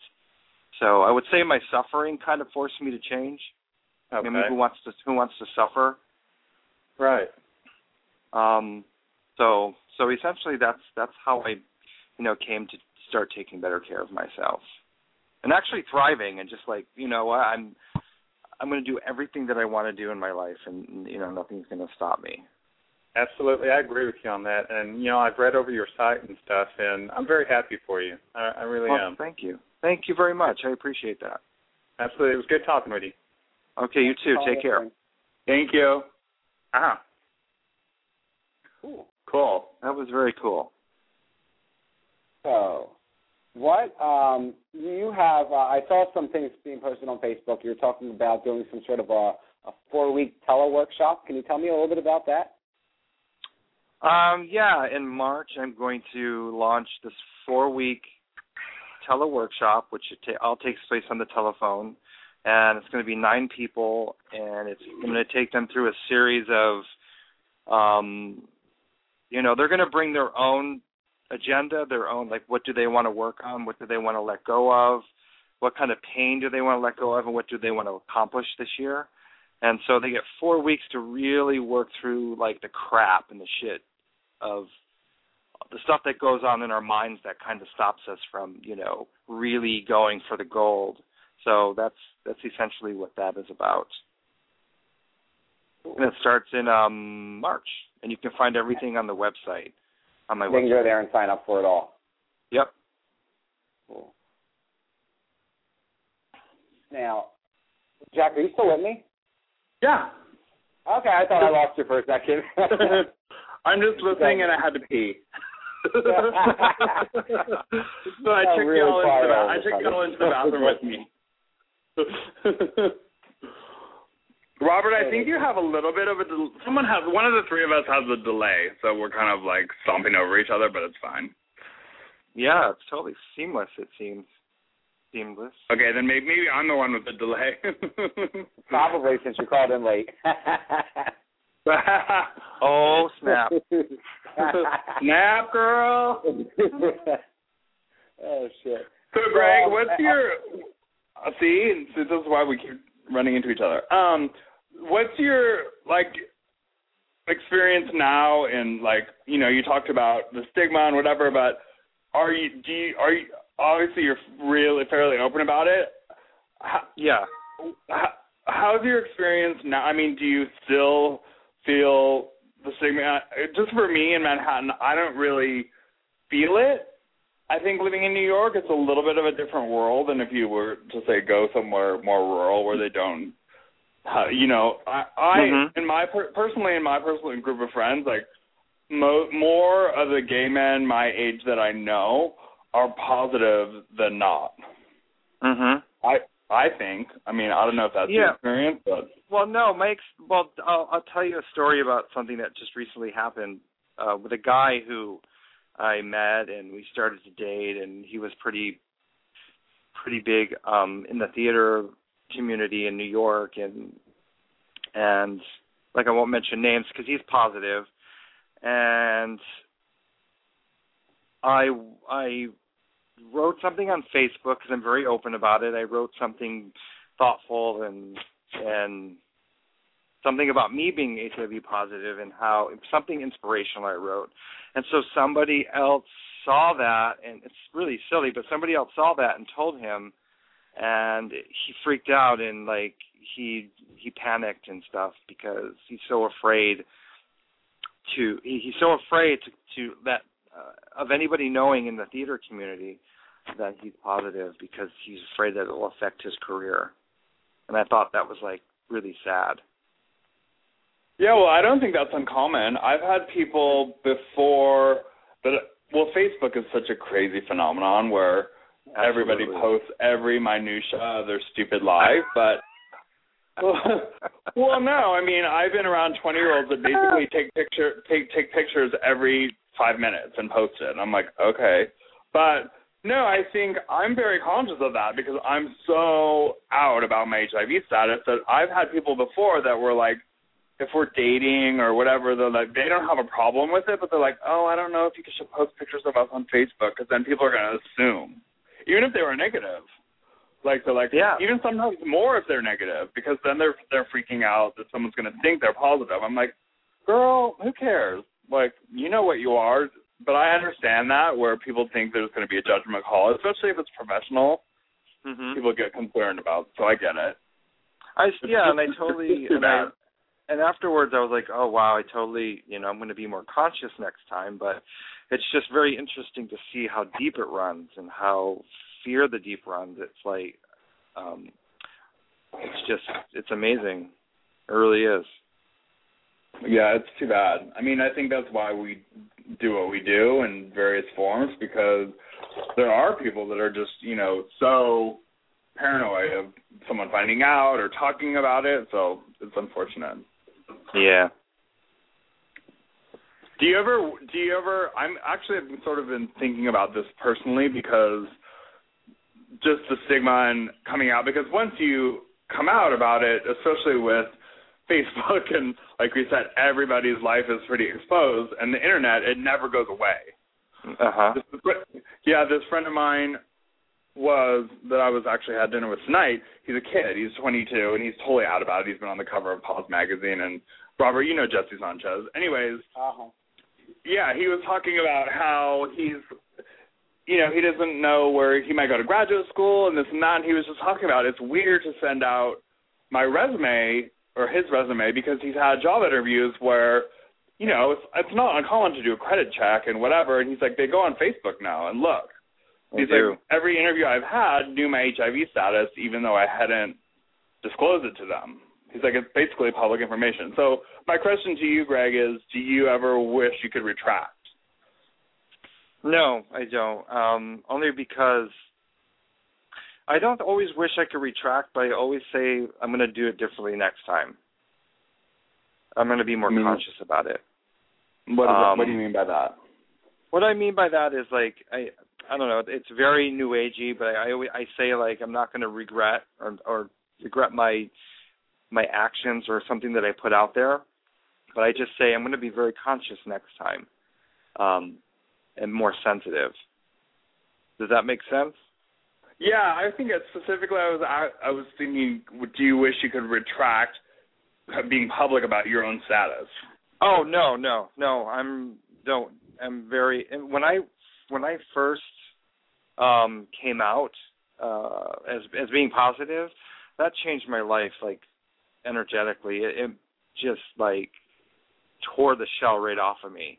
so I would say my suffering kind of forced me to change. Okay. I mean, who wants to who wants to suffer? Right. Um, so so essentially, that's that's how I, you know, came to start taking better care of myself, and actually thriving, and just like you know, I'm I'm going to do everything that I want to do in my life, and you know, nothing's going to stop me. Absolutely, I agree with you on that. And you know, I've read over your site and stuff, and I'm very happy for you. I, I really Well, am. thank you, thank you very much. I appreciate that. Absolutely, it was good talking with you. Okay, you too. Take care. Thank you. Uh-huh. Cool. Cool. That was very cool. So, what um, you have? Uh, I saw some things being posted on Facebook. You're talking about doing some sort of a, a four-week teleworkshop. Can you tell me a little bit about that? Um, yeah, in March I'm going to launch this four-week teleworkshop, which it ta- all takes place on the telephone, and it's going to be nine people, and it's going to take them through a series of, um, you know, they're going to bring their own agenda, their own like what do they want to work on, what do they want to let go of, what kind of pain do they want to let go of, and what do they want to accomplish this year. And so they get four weeks to really work through like the crap and the shit of the stuff that goes on in our minds that kind of stops us from you know really going for the gold. So that's that's essentially what that is about. And it starts in um March, and you can find everything on the website on my they website. can go there and sign up for it all. Yep. Cool. Now, Jack, are you still with me? Yeah. Okay, I thought I lost you for a second. (laughs) I'm just (laughs) listening and I had to pee. (laughs) so I Got took really y'all into the I took y'all into the bathroom with me. (laughs) Robert, I think you have a little bit of a del- someone has one of the three of us has a delay, so we're kind of like stomping over each other, but it's fine. Yeah, it's totally seamless. It seems seamless. Okay, then maybe, maybe I'm the one with the delay. (laughs) Probably since you called in late. (laughs) Oh snap! Snap, girl. oh shit. So, Greg, what's your see? and This is why we keep running into each other. Um, what's your like experience now? And like, you know, you talked about the stigma and whatever, but are you? Do you? Are you? Obviously, you're really fairly open about it. How, Yeah. how, how's your experience now? I mean, do you still feel the stigma? Just for me in Manhattan, I don't really feel it. I think living in New York, it's a little bit of a different world than if you were to say go somewhere more rural where they don't. Uh, you know, I, I Mhm. in my per- personally in my personal group of friends, like mo- more of the gay men my age that I know are positive than not. Mhm. I I think. I mean, I don't know if that's your Yeah. experience, but Well, no, my ex- well, I'll, I'll tell you a story about something that just recently happened uh, with a guy who I met, and we started to date, and he was pretty, pretty big um, in the theater community in New York, and and like I won't mention names because he's positive, and I I wrote something on Facebook because I'm very open about it. I wrote something thoughtful and and something about me being HIV positive and how something inspirational I wrote. And so somebody else saw that and it's really silly, but somebody else saw that and told him and he freaked out and like he he panicked and stuff because he's so afraid to he, he's so afraid to to that uh, of anybody knowing in the theater community that he's positive because he's afraid that it will affect his career. And I thought that was like really sad. Yeah, well, I don't think that's uncommon. I've had people before that. Well, Facebook is such a crazy phenomenon where everybody posts every minutia of their stupid life, but. well, well, no. I mean, I've been around twenty-year-olds that basically take picture take take pictures every five minutes and post it. And I'm like, okay, but no, I think I'm very conscious of that because I'm so out about my HIV status that I've had people before that were like, if we're dating or whatever, they're like, they don't have a problem with it, but they're like, oh, I don't know if you should post pictures of us on Facebook because then people are going to assume, even if they were negative. Like they're like, Yeah. even sometimes more if they're negative because then they're they're freaking out that someone's going to think they're positive. I'm like, girl, who cares? Like, you know what you are. But I understand that where people think there's going to be a judgment call, especially if it's professional. Mhm. People get concerned about. So I get it. I yeah, and I totally too and, I, bad. And afterwards I was like, oh wow, I totally you know I'm going to be more conscious next time. But it's just very interesting to see how deep it runs and how fear the deep runs. It's like, um, it's just it's amazing. It really is. Yeah, it's too bad. I mean, I think that's why we do what we do in various forms because there are people that are just, you know, so paranoid of someone finding out or talking about it. So it's unfortunate. Yeah. Do you ever? Do you ever? I'm actually I've sort of been thinking about this personally because just the stigma and coming out. Because once you come out about it, especially with (laughs) Facebook and like we said, everybody's life is pretty exposed, and the internet it never goes away. Uh huh. This, yeah, this friend of mine was that I was actually had dinner with tonight. He's a kid. He's 22, and he's totally out about it. He's been on the cover of POZ magazine. And Robert, you know Jesse Sanchez. Anyways, Uh-huh. yeah, he was talking about how he's you know, he doesn't know where he might go to graduate school and this and that. And he was just talking about it's weird to send out my resume or his resume because he's had job interviews where, you know, it's it's not uncommon to do a credit check and whatever. And he's like, they go on Facebook now and look. They he's do. like, every interview I've had knew my HIV status, even though I hadn't disclosed it to them. He's like, it's basically public information. So my question to you, Greg, is: Do you ever wish you could retract? No, I don't. Um, only because I don't always wish I could retract, but I always say I'm going to do it differently next time. I'm going to be more mean- conscious about it. What, Um, what do you mean by that? What I mean by that is like I I don't know. It's very new agey, but I I, always, I say like I'm not going to regret or or regret my my actions or something that I put out there, but I just say I'm going to be very conscious next time, um, and more sensitive. Does that make sense? Yeah, I think specifically I was I, I was thinking, do you wish you could retract being public about your own status? Oh no, no, no. I'm don't. I'm very. When I when I first um came out uh as as being positive, that changed my life like energetically. It, it just like tore the shell right off of me,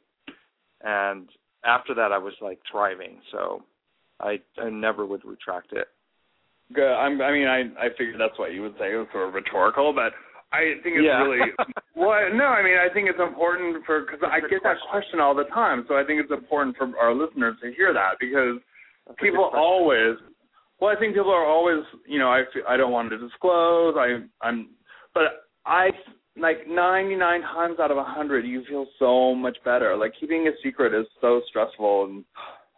and after that I was like thriving. So I I never would retract it. Good. I'm, I mean, I I figured that's what you would say. It was sort of rhetorical, but I think it's Yeah. really (laughs) well. No, I mean, I think it's important for because I get that question all the time. So I think it's important for our listeners to hear that because That's people always. Well, I think people are always, you know, I I don't want to disclose. I I'm, but I like 99 times out of a 100, you feel so much better. Like keeping a secret is so stressful and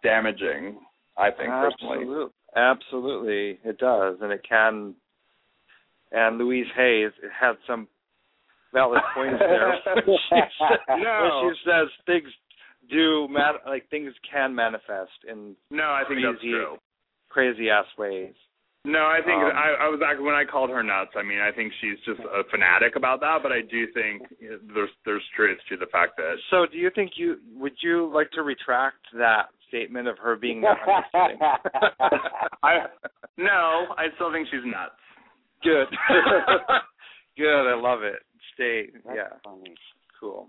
damaging. I think personally. Absolutely. Absolutely, it does, and it can. And Louise Hayes had some valid points there. (laughs) she said- No. when she says things do man- like things can manifest in No, I think that's Crazy. true. crazy ass ways. No, I think Um, I, I was actually when I called her nuts. I mean, I think she's just a fanatic about that, but I do think there's there's truth to the fact that So, do you think you would you like to retract that statement of her being not understanding? (laughs) I no, I still think she's nuts. Good. (laughs) Good. I love it. Stay. That's yeah. funny. Cool.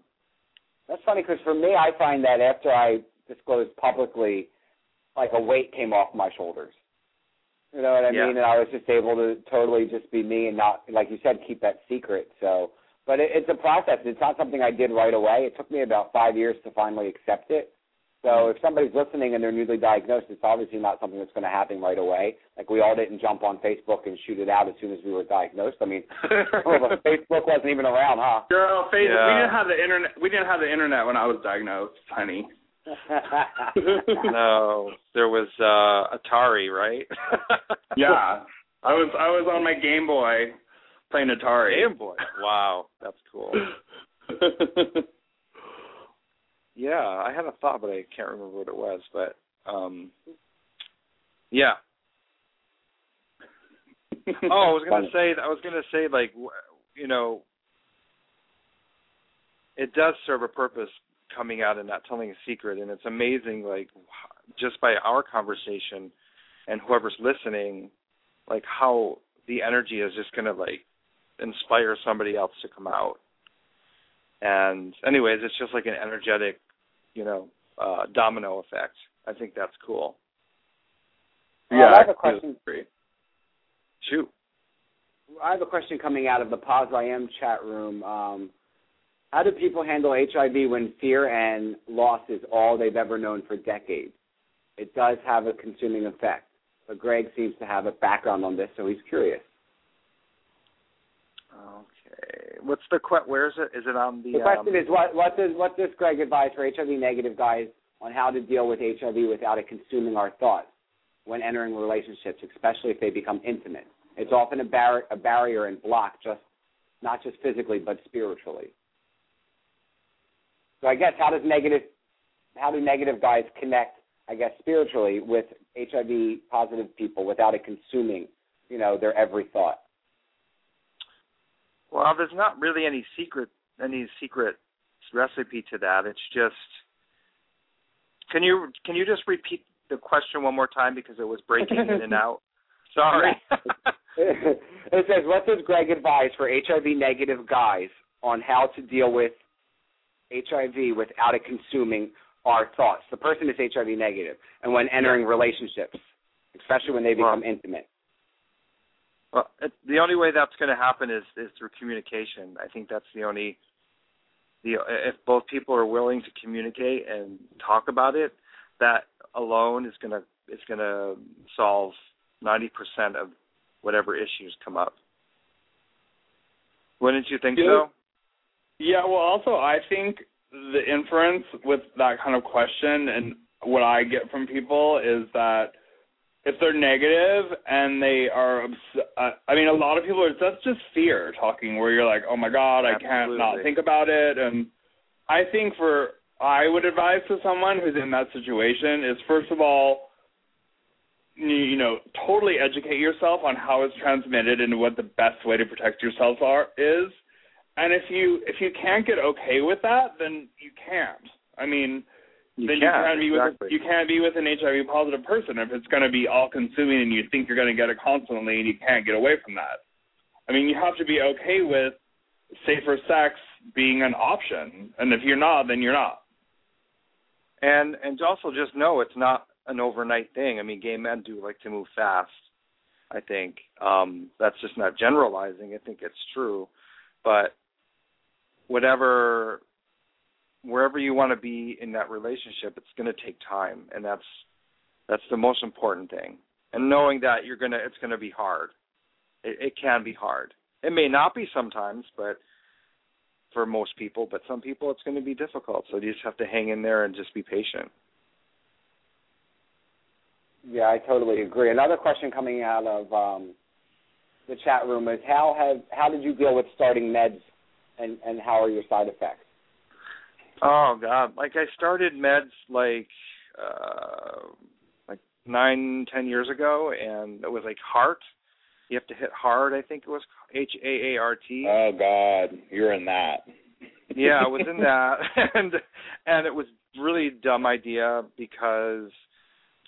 That's funny because for me, I find that after I disclosed publicly, like a weight came off my shoulders. You know what I Yeah. mean? And I was just able to totally just be me and not, like you said, keep that secret. So, but it, it's a process. It's not something I did right away. It took me about five years to finally accept it. So mm-hmm. if somebody's listening and they're newly diagnosed, it's obviously not something that's going to happen right away. Like we all didn't jump on Facebook and shoot it out as soon as we were diagnosed. I mean, (laughs) Facebook wasn't even around, huh? Girl, Facebook. Yeah. We didn't have the internet. We didn't have the internet when I was diagnosed, honey. (laughs) no, there was uh Atari, right? (laughs) yeah, I was I was on my Game Boy playing Atari. Game Boy. Wow, that's cool. (laughs) Yeah, I had a thought, but I can't remember what it was. But um, yeah. Oh, I was gonna say. I was gonna say, like, w- you know, it does serve a purpose coming out and not telling a secret, and it's amazing, like, just by our conversation and whoever's listening, like how the energy is just gonna like inspire somebody else to come out. And anyways, it's just like an energetic, you know, uh domino effect. I think that's cool. Yeah, I have a question. agree. Shoot. I have a question coming out of the POZIAM chat room. Um, how do people handle HIV when fear and loss is all they've ever known for decades? It does have a consuming effect, but Greg seems to have a background on this, so he's curious. Okay. What's the que- where is it? Is it on the The question um, is, what what does what does Greg advise for HIV negative guys on how to deal with HIV without it consuming our thoughts when entering relationships, especially if they become intimate? It's often a, bar- a barrier and block, just not just physically but spiritually. So I guess how does negative how do negative guys connect? I guess spiritually with HIV positive people without it consuming, you know, their every thought. Well, there's not really any secret any secret recipe to that. It's just Can you can you just repeat the question one more time because it was breaking in and out? (laughs) Sorry. (laughs) it says, "What does Greg advise for HIV negative guys on how to deal with HIV without it consuming our thoughts?" The person is HIV negative, and when entering relationships, especially when they become well, intimate. Well, it, the only way that's going to happen is is through communication. I think that's the only the if both people are willing to communicate and talk about it, that alone is going to is going to solve 90% of whatever issues come up. Wouldn't you think yeah. so? Yeah, well also I think the inference with that kind of question and what I get from people is that if they're negative and they are uh, I mean a lot of people are that's just fear talking where you're like, "Oh my god, I Absolutely. can't not think about it." And I think for I would advise to someone who's in that situation is first of all you know totally educate yourself on how it's transmitted and what the best way to protect yourself are is and if you if you can't get okay with that then you can't i mean you then can, you can't be exactly. with you can't be with an hiv positive person if it's going to be all consuming and you think you're going to get it constantly and you can't get away from that i mean you have to be okay with safer sex being an option and if you're not then you're not and and also just know it's not an overnight thing. I mean, gay men do like to move fast. I think um, that's just not generalizing. I think it's true, but whatever, wherever you want to be in that relationship, it's going to take time, and that's that's the most important thing. And knowing that you're gonna, it's going to be hard. It, it can be hard. It may not be sometimes, but for most people, but some people it's going to be difficult. So you just have to hang in there and just be patient. Yeah, I totally agree. Another question coming out of um, the chat room is how have how did you deal with starting meds, and and how are your side effects? Oh God! Like I started meds like uh like nine ten years ago, and it was like HAART. You have to hit hard. I think it was H A A R T. Oh God, you're in that. yeah, I was (laughs) in that, (laughs) and and it was really dumb idea because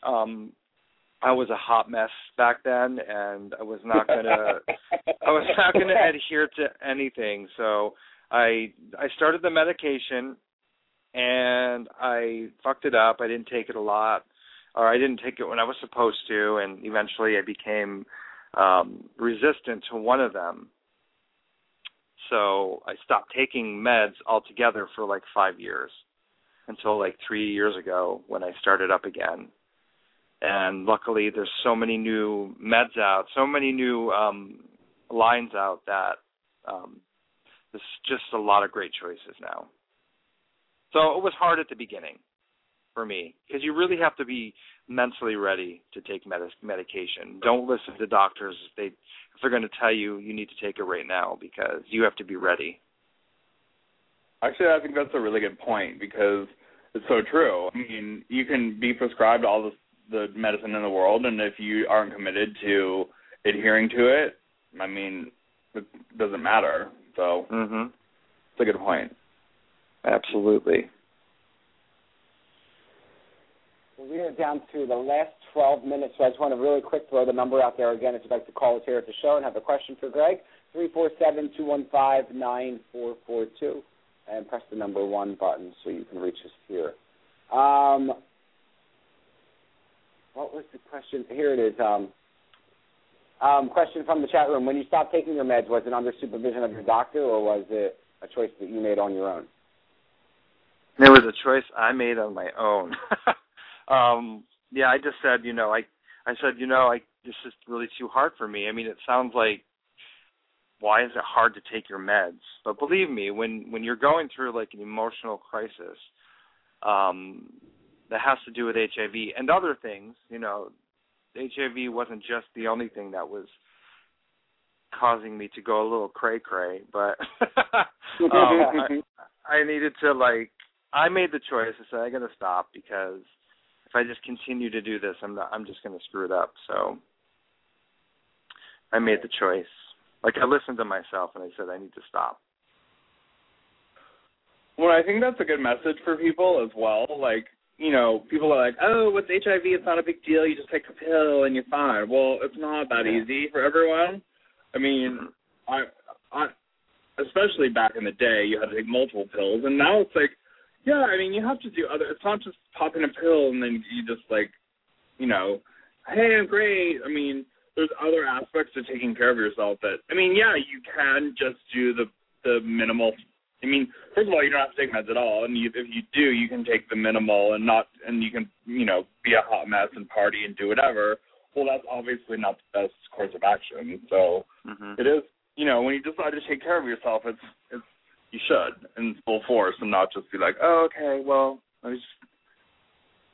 um I was a hot mess back then, and I was not gonna (laughs) I was not gonna adhere to anything. So I I started the medication, and I fucked it up. I didn't take it a lot, or I didn't take it when I was supposed to, and eventually I became um resistant to one of them. So I stopped taking meds altogether for like five years until like three years ago when I started up again and luckily there's so many new meds out, so many new um lines out that um there's just a lot of great choices now. So it was hard at the beginning for me because you really have to be mentally ready to take med- medication. Don't listen to doctors if they if they're going to tell you you need to take it right now because you have to be ready. Actually, I think that's a really good point because it's so true. I mean, you can be prescribed all this the medicine in the world, and if you aren't committed to adhering to it, I mean, it doesn't matter. So Mhm. it's a good point. Absolutely. We are down to the last 12 minutes, so I just want to really quick throw the number out there again if you'd like to call us here at the show and have a question for Greg, 347-215-9442, and press the number one button so you can reach us here. Um, what was the question? Here it is. Um, um, question from the chat room. When you stopped taking your meds, was it under supervision of your doctor or was it a choice that you made on your own? There was a choice I made on my own. (laughs) um, yeah, I just said, you know, I I said, you know, I this is really too hard for me. I mean, it sounds like why is it hard to take your meds? But believe me, when when you're going through like an emotional crisis, um, that has to do with HIV and other things. You know, HIV wasn't just the only thing that was causing me to go a little cray cray, but (laughs) um, I, I needed to like. I made the choice. I said I got to stop because if I just continue to do this, I'm not. I'm just going to screw it up. So I made the choice. Like I listened to myself and I said I need to stop. Well, I think that's a good message for people as well. Like you know, people are like, oh, with HIV, it's not a big deal. You just take a pill and you're fine. Well, it's not that easy for everyone. I mean, I, I, especially back in the day, you had to take multiple pills, and now it's like, yeah, I mean, you have to do other. It's not just popping a pill and then you just like, you know, hey, I'm great. I mean, there's other aspects to taking care of yourself that. I mean, yeah, you can just do the the minimal. I mean, first of all, you don't have to take meds at all, and you, if you do, you can take the minimal and not, and you can, you know, be a hot mess and party and do whatever. Well, that's obviously not the best course of action. So hmm it is, you know, when you decide to take care of yourself, it's it's you should in full force and not just be like, oh, okay, well, let me just,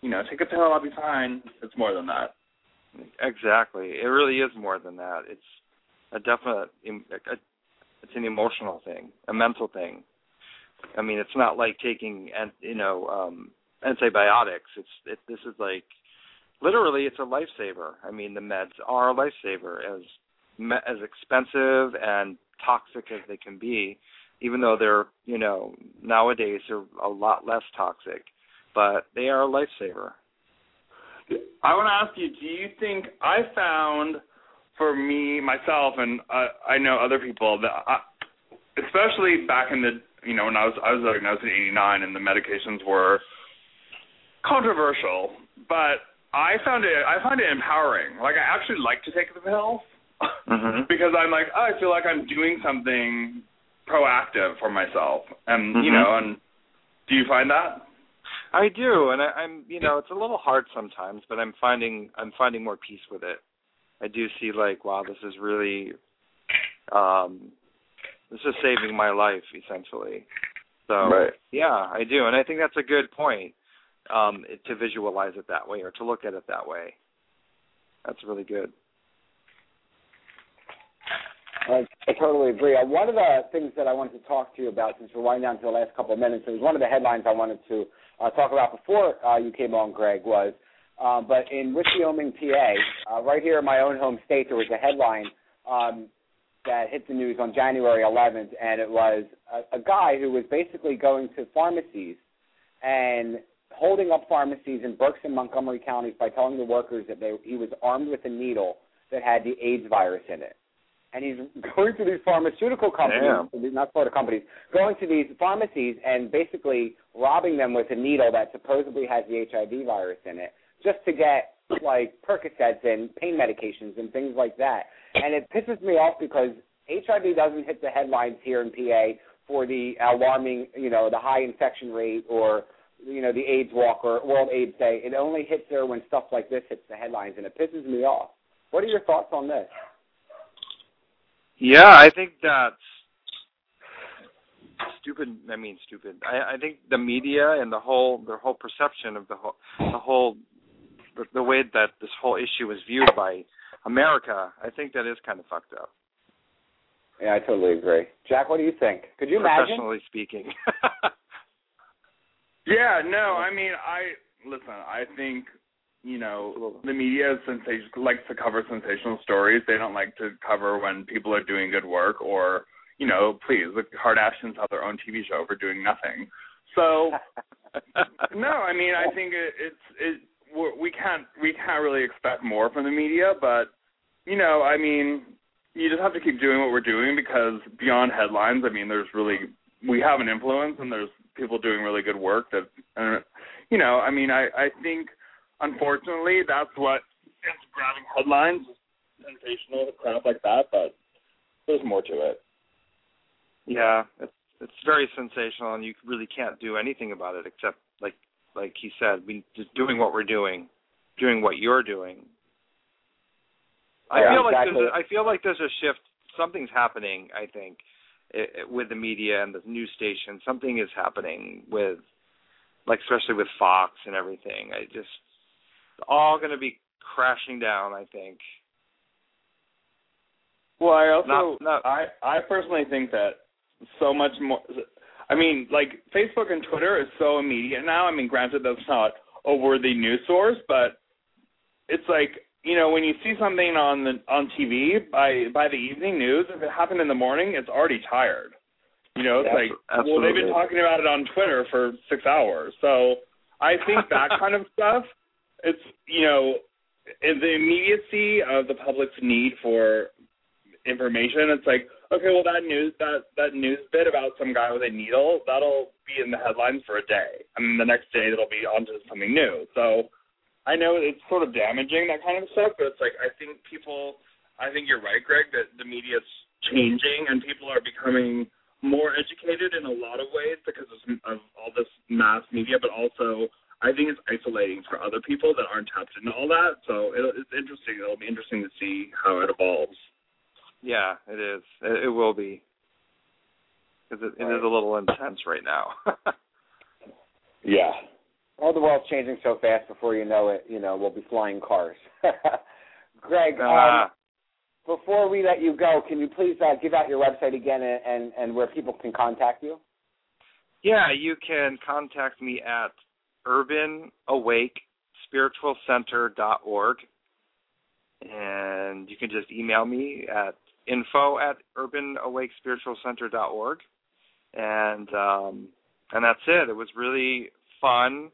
you know, take a pill, I'll be fine. It's more than that. Exactly. It really is more than that. It's a definite. A, it's an emotional thing, a mental thing. I mean, it's not like taking, you know, um antibiotics. It's it. This is like, literally, it's a lifesaver. I mean, the meds are a lifesaver, as as expensive and toxic as they can be. Even though they're, you know, nowadays they're a lot less toxic, but they are a lifesaver. I want to ask you, do you think I found for me myself and uh, I know other people that I, especially back in the you know when I was I was diagnosed in '89 and the medications were controversial, but I found it I find it empowering. Like I actually like to take the pill (laughs) Mm-hmm. because I'm like oh, I feel like I'm doing something proactive for myself, and you Mhm. know, and do you find that? I do, and I, I'm you know it's a little hard sometimes, but I'm finding I'm finding more peace with it. I do see like wow, this is really um this is saving my life essentially. So Right. yeah, I do, and I think that's a good point um to visualize it that way or to look at it that way. That's really good. I, I totally agree. Uh, one of the things that I wanted to talk to you about, since we're winding down to the last couple of minutes, it was one of the headlines I wanted to uh, talk about before uh, you came on, Greg, was, uh, but in Wyoming, PA, uh, right here in my own home state, there was a headline um, that hit the news on January 11th, and it was a, a guy who was basically going to pharmacies and holding up pharmacies in Berks and Montgomery counties by telling the workers that they, he was armed with a needle that had the AIDS virus in it. And he's (laughs) going to these pharmaceutical companies, not sort of companies, going to these pharmacies and basically robbing them with a needle that supposedly has the HIV virus in it, just to get like Percocets and pain medications and things like that. And it pisses me off because HIV doesn't hit the headlines here in PA for the alarming, you know, the high infection rate or you know the AIDS Walk or World AIDS Day. It only hits there when stuff like this hits the headlines, and it pisses me off. What are your thoughts on this? Yeah, I think that's stupid. I mean, stupid. I, I think the media and the whole their whole perception of the whole the whole the, the way that this whole issue is viewed by America. I think that is kind of fucked up. Yeah, I totally agree. Jack, what do you think? Could you imagine? Professionally speaking. (laughs) Yeah, no, I mean, I listen. I think you know the media is sensation likes to cover sensational stories. They don't like to cover when people are doing good work or you know, please, the Kardashians have their own TV show for doing nothing. So (laughs) no, I mean, I think it, it's it we're, we can't we can't really expect more from the media, but you know, I mean, you just have to keep doing what we're doing because beyond headlines, I mean, there's really we have an influence and there's people doing really good work that you know, I mean, I I think unfortunately that's what is grabbing headlines, sensational crap like that, but there's more to it. yeah, it's it's very sensational, and you really can't do anything about it except like like he said, we just doing what we're doing, doing what you're doing. I Yeah, feel like exactly. there's a, I feel like there's a shift. Something's happening. I think i i- with the media and the news station. Something is happening with, like especially with Fox and everything. I just it's all going to be crashing down. I think. Well, I also Not- not- I I personally think that so much more. I mean, like Facebook and Twitter is so immediate now. I mean, granted that's not a worthy news source, but it's like you know when you see something on the on TV by by the evening news, if it happened in the morning, it's already tired. You know, it's Abso- like well they've been talking about it on Twitter for six hours, so I think that (laughs) kind of stuff. It's you know, in the immediacy of the public's need for information, it's like okay, well that news that that news bit about some guy with a needle that'll be in the headlines for a day, and then the next day it'll be onto something new. So I know it's sort of damaging that kind of stuff, but it's like I think people, I think you're right, Greg, that the media's changing and people are becoming more educated in a lot of ways because of, of all this mass media, but also I think it's isolating for other people that aren't tapped into all that. So it, it's interesting. It'll be interesting to see how it evolves. Yeah, it is. It, it will be because it, it is a little intense right now. (laughs) yeah. Well, the world's changing so fast. Before you know it, you know we'll be flying cars. (laughs) Greg, uh, um, before we let you go, can you please uh, give out your website again and, and, and where people can contact you? Yeah, you can contact me at urbanawakespiritualcenter.org. And you can just email me at info at urbanawakespiritualcenter.org. And um, and that's it. It was really fun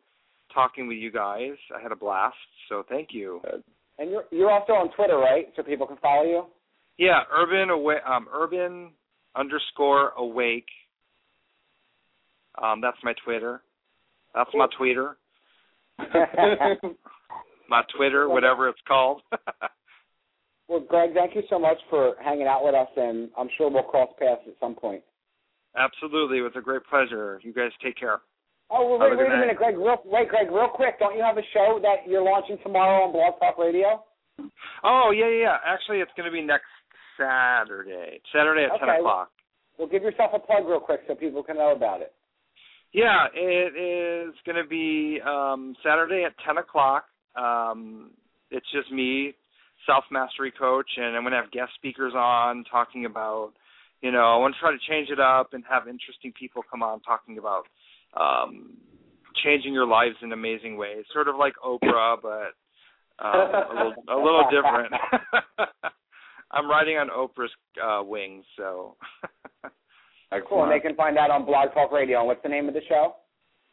talking with you guys. I had a blast. So thank you. And you're you're also on Twitter, right? So people can follow you. Yeah, urban um, urban underscore awake. Um, that's my Twitter. That's my Twitter. (laughs) (laughs) my Twitter, whatever it's called. (laughs) well, Greg, thank you so much for hanging out with us, and I'm sure we'll cross paths at some point. Absolutely, it was a great pleasure. You guys take care. Oh, well, wait, wait a minute, Greg. Real, wait, Greg, real quick. Don't you have a show that you're launching tomorrow on Blog Talk Radio? Oh yeah, yeah. Actually, it's going to be next Saturday. Saturday at okay. ten o'clock. Well, give yourself a plug real quick so people can know about it. Yeah, it is going to be um, Saturday at ten o'clock. Um, it's just me, self mastery coach, and I'm going to have guest speakers on talking about. You know, I want to try to change it up and have interesting people come on talking about um, changing your lives in amazing ways, sort of like Oprah, but um, a little a little different. (laughs) I'm riding on Oprah's uh, wings, so. (laughs) cool. And they can find that on Blog Talk Radio. And what's the name of the show?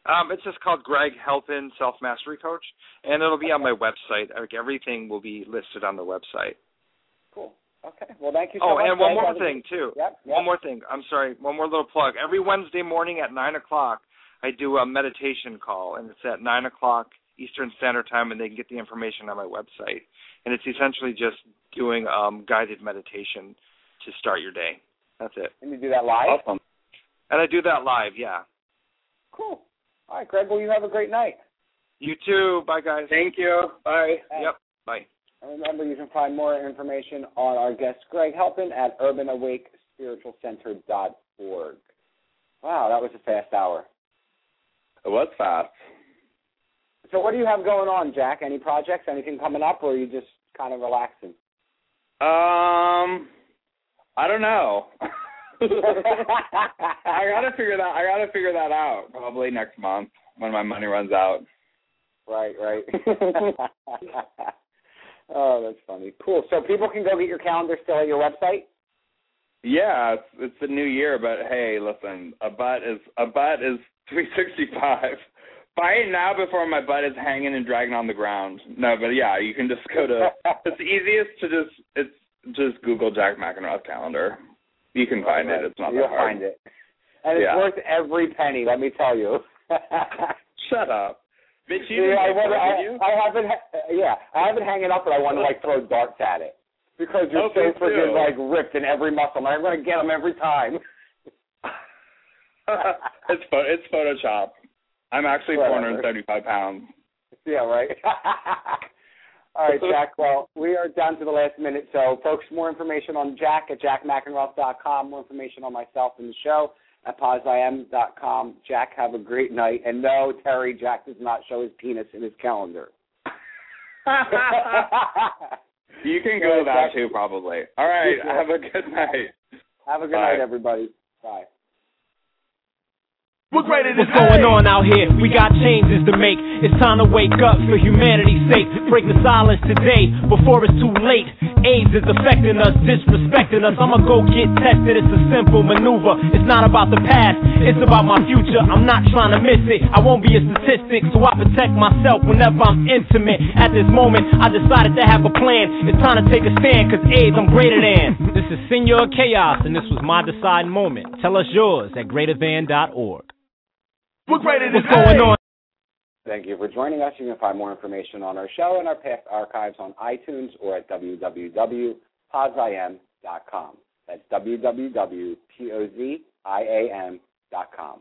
Um, it's just called Greg Halpen Self Mastery Coach, and it'll be on my website. Like everything will be listed on the website. Cool. Okay. Well, thank you so oh, much. and one more thing too. Yep, yep. One more thing. I'm sorry. One more little plug. Every Wednesday morning at nine o'clock, I do a meditation call, and it's at nine o'clock Eastern Standard Time, and they can get the information on my website. And it's essentially just doing um, guided meditation to start your day. That's it. And you do that live? Awesome. And I do that live, yeah. Cool. All right, Greg. Well, you have a great night. You too. Bye, guys. Thank you. Bye. Thanks. Yep. Bye. And remember, you can find more information on our guest Greg Halpen at urbanawakespiritualcenter.org. Wow, that was a fast hour. It was fast. So what do you have going on, Jack? Any projects? Anything coming up, or are you just kind of relaxing? Um, I don't know. (laughs) I gotta figure that. I gotta figure that out. Probably next month when my money runs out. Right, right. (laughs) oh, that's funny. Cool. So people can go get your calendar still at your website. Yeah, it's it's the new year, but hey, listen, a butt is a butt is 365. (laughs) Buy it now before my butt is hanging and dragging on the ground. No, but yeah, you can just go to. (laughs) it's easiest to just it's just Google Jack Mackenroth calendar. You can find right. it. It's not You'll that hard. find it, and it's yeah. worth every penny. Let me tell you. (laughs) Shut up. You yeah, I, want, I? I haven't. Yeah, I haven't hanging up, but I want to like throw darts at it because you're oh, so freaking like ripped in every muscle. And I'm gonna get them every time. (laughs) (laughs) it's it's Photoshop. I'm actually Whatever. 475 pounds. Yeah, right. All right, Jack. Well, we are down to the last minute, so folks, more information on Jack at jackmackenroth.com. More information on myself and the show at poziam.com. Jack, have a great night. And no, Terry, Jack does not show his penis in his calendar. (laughs) you can go that too, probably. All right. (laughs) Have a good night. Have a good Bye. night, everybody. Bye. Greater What's going on out here? We got changes to make. It's time to wake up for humanity's sake. Break the silence today before it's too late. AIDS is affecting us, disrespecting us. I'ma go get tested. It's a simple maneuver. It's not about the past, it's about my future. I'm not trying to miss it. I won't be a statistic, so I protect myself whenever I'm intimate. At this moment, I decided to have a plan. It's time to take a stand, cause AIDS I'm greater than. This is Senor Chaos, and this was my deciding moment. Tell us yours at greaterthan.org. We're greater What's going on? Thank you for joining us. You can find more information on our show and our past archives on iTunes or at www.poziam.com. That's www.poziam.com.